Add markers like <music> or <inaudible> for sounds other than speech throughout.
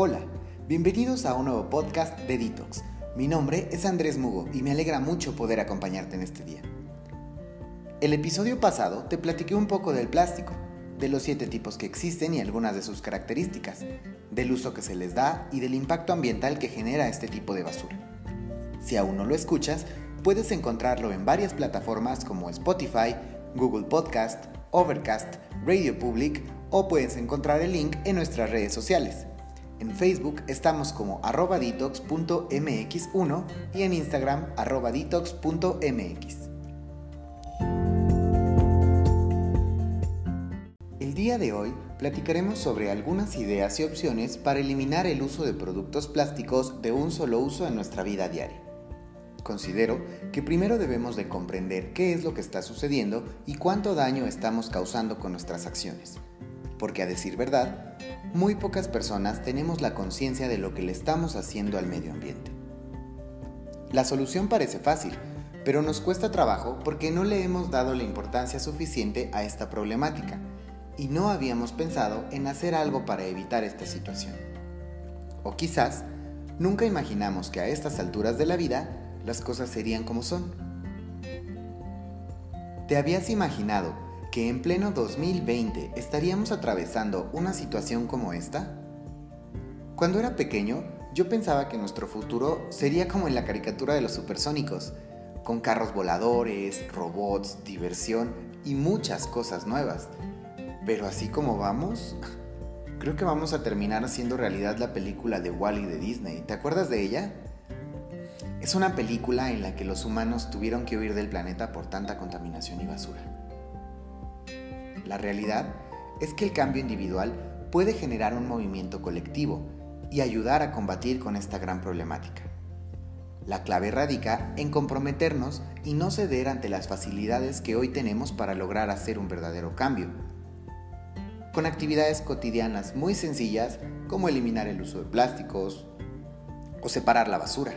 Hola, bienvenidos a un nuevo podcast de Detox. Mi nombre es Andrés Mugo y me alegra mucho poder acompañarte en este día. El episodio pasado te platiqué un poco del plástico, de los siete tipos que existen y algunas de sus características, del uso que se les da y del impacto ambiental que genera este tipo de basura. Si aún no lo escuchas, puedes encontrarlo en varias plataformas como Spotify, Google Podcast, Overcast, Radio Public o puedes encontrar el link en nuestras redes sociales. En Facebook estamos como arroba detox.mx1 y en Instagram arroba detox.mx. El día de hoy platicaremos sobre algunas ideas y opciones para eliminar el uso de productos plásticos de un solo uso en nuestra vida diaria. Considero que primero debemos de comprender qué es lo que está sucediendo y cuánto daño estamos causando con nuestras acciones. Porque a decir verdad, muy pocas personas tenemos la conciencia de lo que le estamos haciendo al medio ambiente. La solución parece fácil, pero nos cuesta trabajo porque no le hemos dado la importancia suficiente a esta problemática y no habíamos pensado en hacer algo para evitar esta situación. O quizás, nunca imaginamos que a estas alturas de la vida las cosas serían como son. ¿Te habías imaginado que en pleno 2020 estaríamos atravesando una situación como esta? Cuando era pequeño, yo pensaba que nuestro futuro sería como en la caricatura de los supersónicos, con carros voladores, robots, diversión y muchas cosas nuevas. Pero así como vamos, <laughs> creo que vamos a terminar haciendo realidad la película de Wally de Disney. ¿Te acuerdas de ella? Es una película en la que los humanos tuvieron que huir del planeta por tanta contaminación y basura. La realidad es que el cambio individual puede generar un movimiento colectivo y ayudar a combatir con esta gran problemática. La clave radica en comprometernos y no ceder ante las facilidades que hoy tenemos para lograr hacer un verdadero cambio. Con actividades cotidianas muy sencillas como eliminar el uso de plásticos o separar la basura.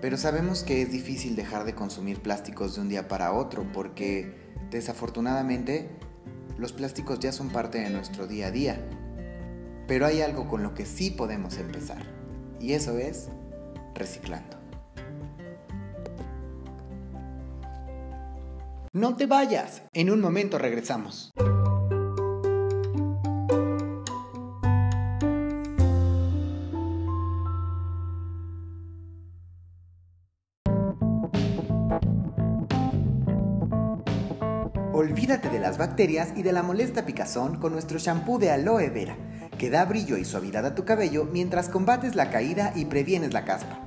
Pero sabemos que es difícil dejar de consumir plásticos de un día para otro porque, desafortunadamente, los plásticos ya son parte de nuestro día a día. Pero hay algo con lo que sí podemos empezar, y eso es reciclando. No te vayas, en un momento regresamos. Olvídate de las bacterias y de la molesta picazón con nuestro shampoo de aloe vera, que da brillo y suavidad a tu cabello mientras combates la caída y previenes la caspa.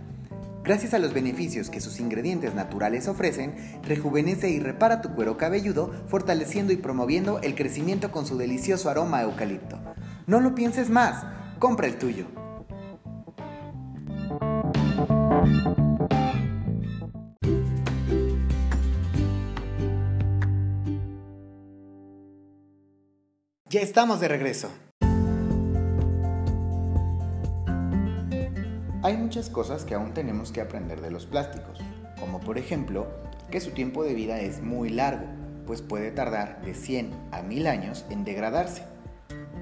Gracias a los beneficios que sus ingredientes naturales ofrecen, rejuvenece y repara tu cuero cabelludo, fortaleciendo y promoviendo el crecimiento con su delicioso aroma a eucalipto. No lo pienses más, compra el tuyo. Ya estamos de regreso. Hay muchas cosas que aún tenemos que aprender de los plásticos, como por ejemplo que su tiempo de vida es muy largo, pues puede tardar de 100 a 1000 años en degradarse,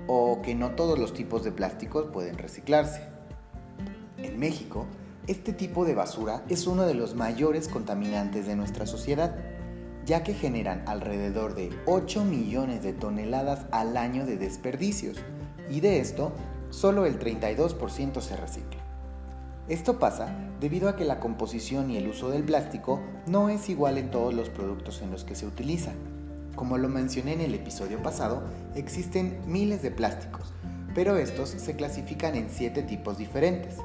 o que no todos los tipos de plásticos pueden reciclarse. En México, este tipo de basura es uno de los mayores contaminantes de nuestra sociedad ya que generan alrededor de 8 millones de toneladas al año de desperdicios, y de esto, solo el 32% se recicla. Esto pasa debido a que la composición y el uso del plástico no es igual en todos los productos en los que se utiliza. Como lo mencioné en el episodio pasado, existen miles de plásticos, pero estos se clasifican en 7 tipos diferentes,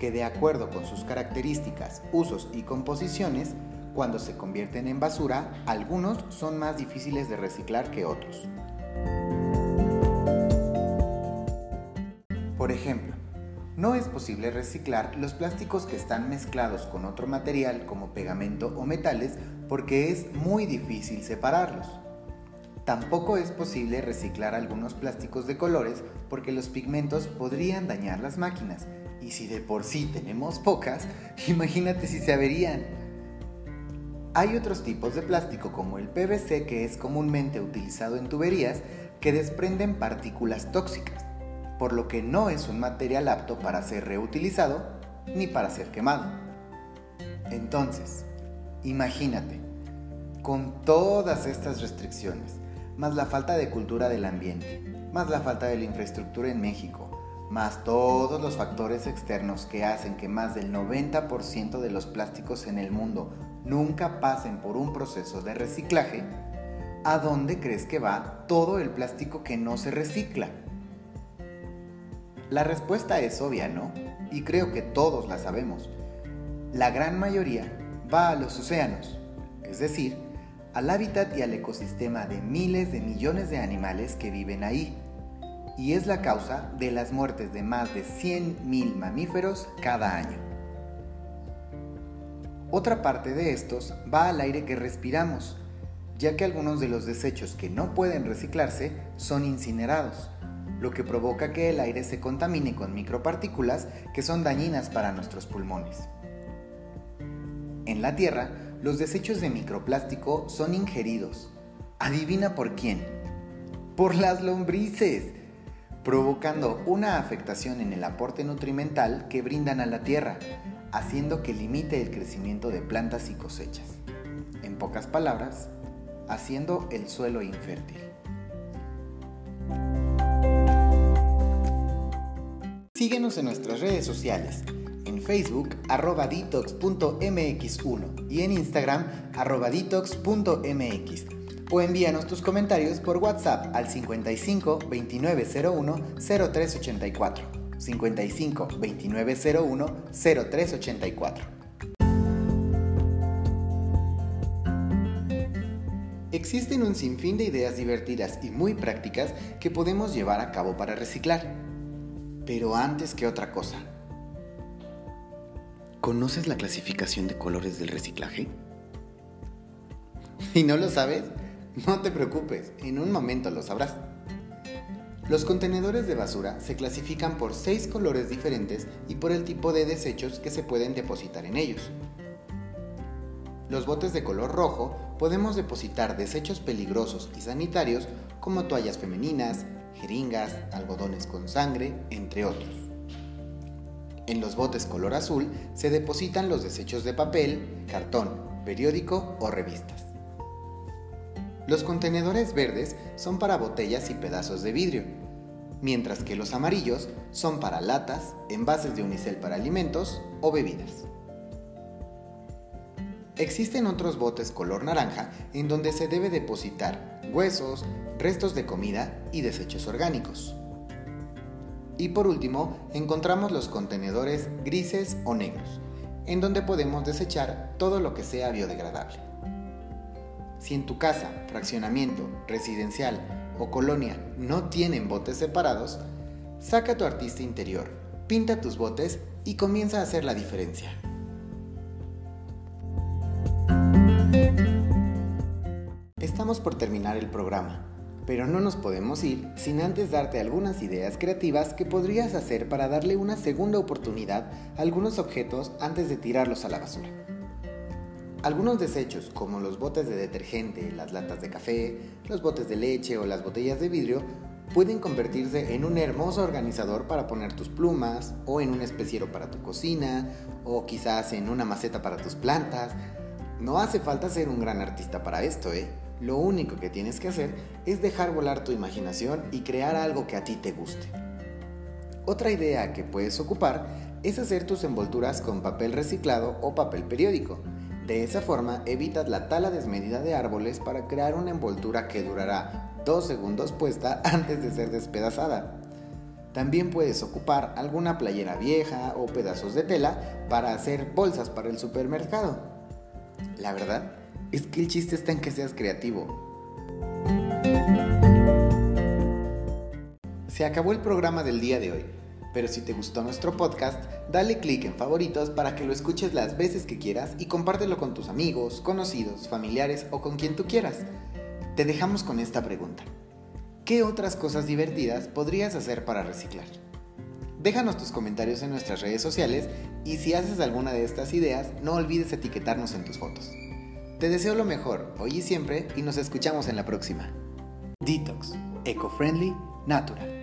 que de acuerdo con sus características, usos y composiciones, cuando se convierten en basura, algunos son más difíciles de reciclar que otros. Por ejemplo, no es posible reciclar los plásticos que están mezclados con otro material como pegamento o metales porque es muy difícil separarlos. Tampoco es posible reciclar algunos plásticos de colores porque los pigmentos podrían dañar las máquinas y si de por sí tenemos pocas, <laughs> imagínate si se averían. Hay otros tipos de plástico como el PVC que es comúnmente utilizado en tuberías que desprenden partículas tóxicas. por lo que no es un material apto para ser reutilizado ni para ser quemado. Entonces, imagínate, con todas estas restricciones, más la falta de cultura del ambiente, más la falta de la infraestructura en México, más todos los factores externos que hacen que más del 90% de los plásticos en el mundo nunca pasen por un proceso de reciclaje, ¿a dónde crees que va todo el plástico que no se recicla? La respuesta es obvia, ¿no? Y creo que todos la sabemos. La gran mayoría va a los océanos, es decir, al hábitat y al ecosistema de miles de millones de animales que viven ahí y es la causa de las muertes de más de 100.000 mamíferos cada año. Otra parte de estos va al aire que respiramos, ya que algunos de los desechos que no pueden reciclarse son incinerados, lo que provoca que el aire se contamine con micropartículas que son dañinas para nuestros pulmones. En la Tierra, los desechos de microplástico son ingeridos. Adivina por quién. Por las lombrices provocando una afectación en el aporte nutrimental que brindan a la tierra, haciendo que limite el crecimiento de plantas y cosechas. En pocas palabras, haciendo el suelo infértil. Síguenos en nuestras redes sociales, en Facebook arroba detox.mx1 y en Instagram arroba detox.mx o envíanos tus comentarios por WhatsApp al 55 2901 0384. 55 2901 0384. Existen un sinfín de ideas divertidas y muy prácticas que podemos llevar a cabo para reciclar. Pero antes que otra cosa, ¿conoces la clasificación de colores del reciclaje? <laughs> ¿Y no lo sabes? No te preocupes, en un momento lo sabrás. Los contenedores de basura se clasifican por seis colores diferentes y por el tipo de desechos que se pueden depositar en ellos. Los botes de color rojo podemos depositar desechos peligrosos y sanitarios como toallas femeninas, jeringas, algodones con sangre, entre otros. En los botes color azul se depositan los desechos de papel, cartón, periódico o revistas. Los contenedores verdes son para botellas y pedazos de vidrio, mientras que los amarillos son para latas, envases de unicel para alimentos o bebidas. Existen otros botes color naranja en donde se debe depositar huesos, restos de comida y desechos orgánicos. Y por último, encontramos los contenedores grises o negros, en donde podemos desechar todo lo que sea biodegradable. Si en tu casa, fraccionamiento, residencial o colonia no tienen botes separados, saca tu artista interior, pinta tus botes y comienza a hacer la diferencia. Estamos por terminar el programa, pero no nos podemos ir sin antes darte algunas ideas creativas que podrías hacer para darle una segunda oportunidad a algunos objetos antes de tirarlos a la basura. Algunos desechos, como los botes de detergente, las latas de café, los botes de leche o las botellas de vidrio, pueden convertirse en un hermoso organizador para poner tus plumas, o en un especiero para tu cocina, o quizás en una maceta para tus plantas. No hace falta ser un gran artista para esto, ¿eh? Lo único que tienes que hacer es dejar volar tu imaginación y crear algo que a ti te guste. Otra idea que puedes ocupar es hacer tus envolturas con papel reciclado o papel periódico. De esa forma evitas la tala desmedida de árboles para crear una envoltura que durará dos segundos puesta <laughs> antes de ser despedazada. También puedes ocupar alguna playera vieja o pedazos de tela para hacer bolsas para el supermercado. La verdad es que el chiste está en que seas creativo. Se acabó el programa del día de hoy. Pero si te gustó nuestro podcast, dale clic en favoritos para que lo escuches las veces que quieras y compártelo con tus amigos, conocidos, familiares o con quien tú quieras. Te dejamos con esta pregunta. ¿Qué otras cosas divertidas podrías hacer para reciclar? Déjanos tus comentarios en nuestras redes sociales y si haces alguna de estas ideas, no olvides etiquetarnos en tus fotos. Te deseo lo mejor, hoy y siempre, y nos escuchamos en la próxima. Detox, eco-friendly, natural.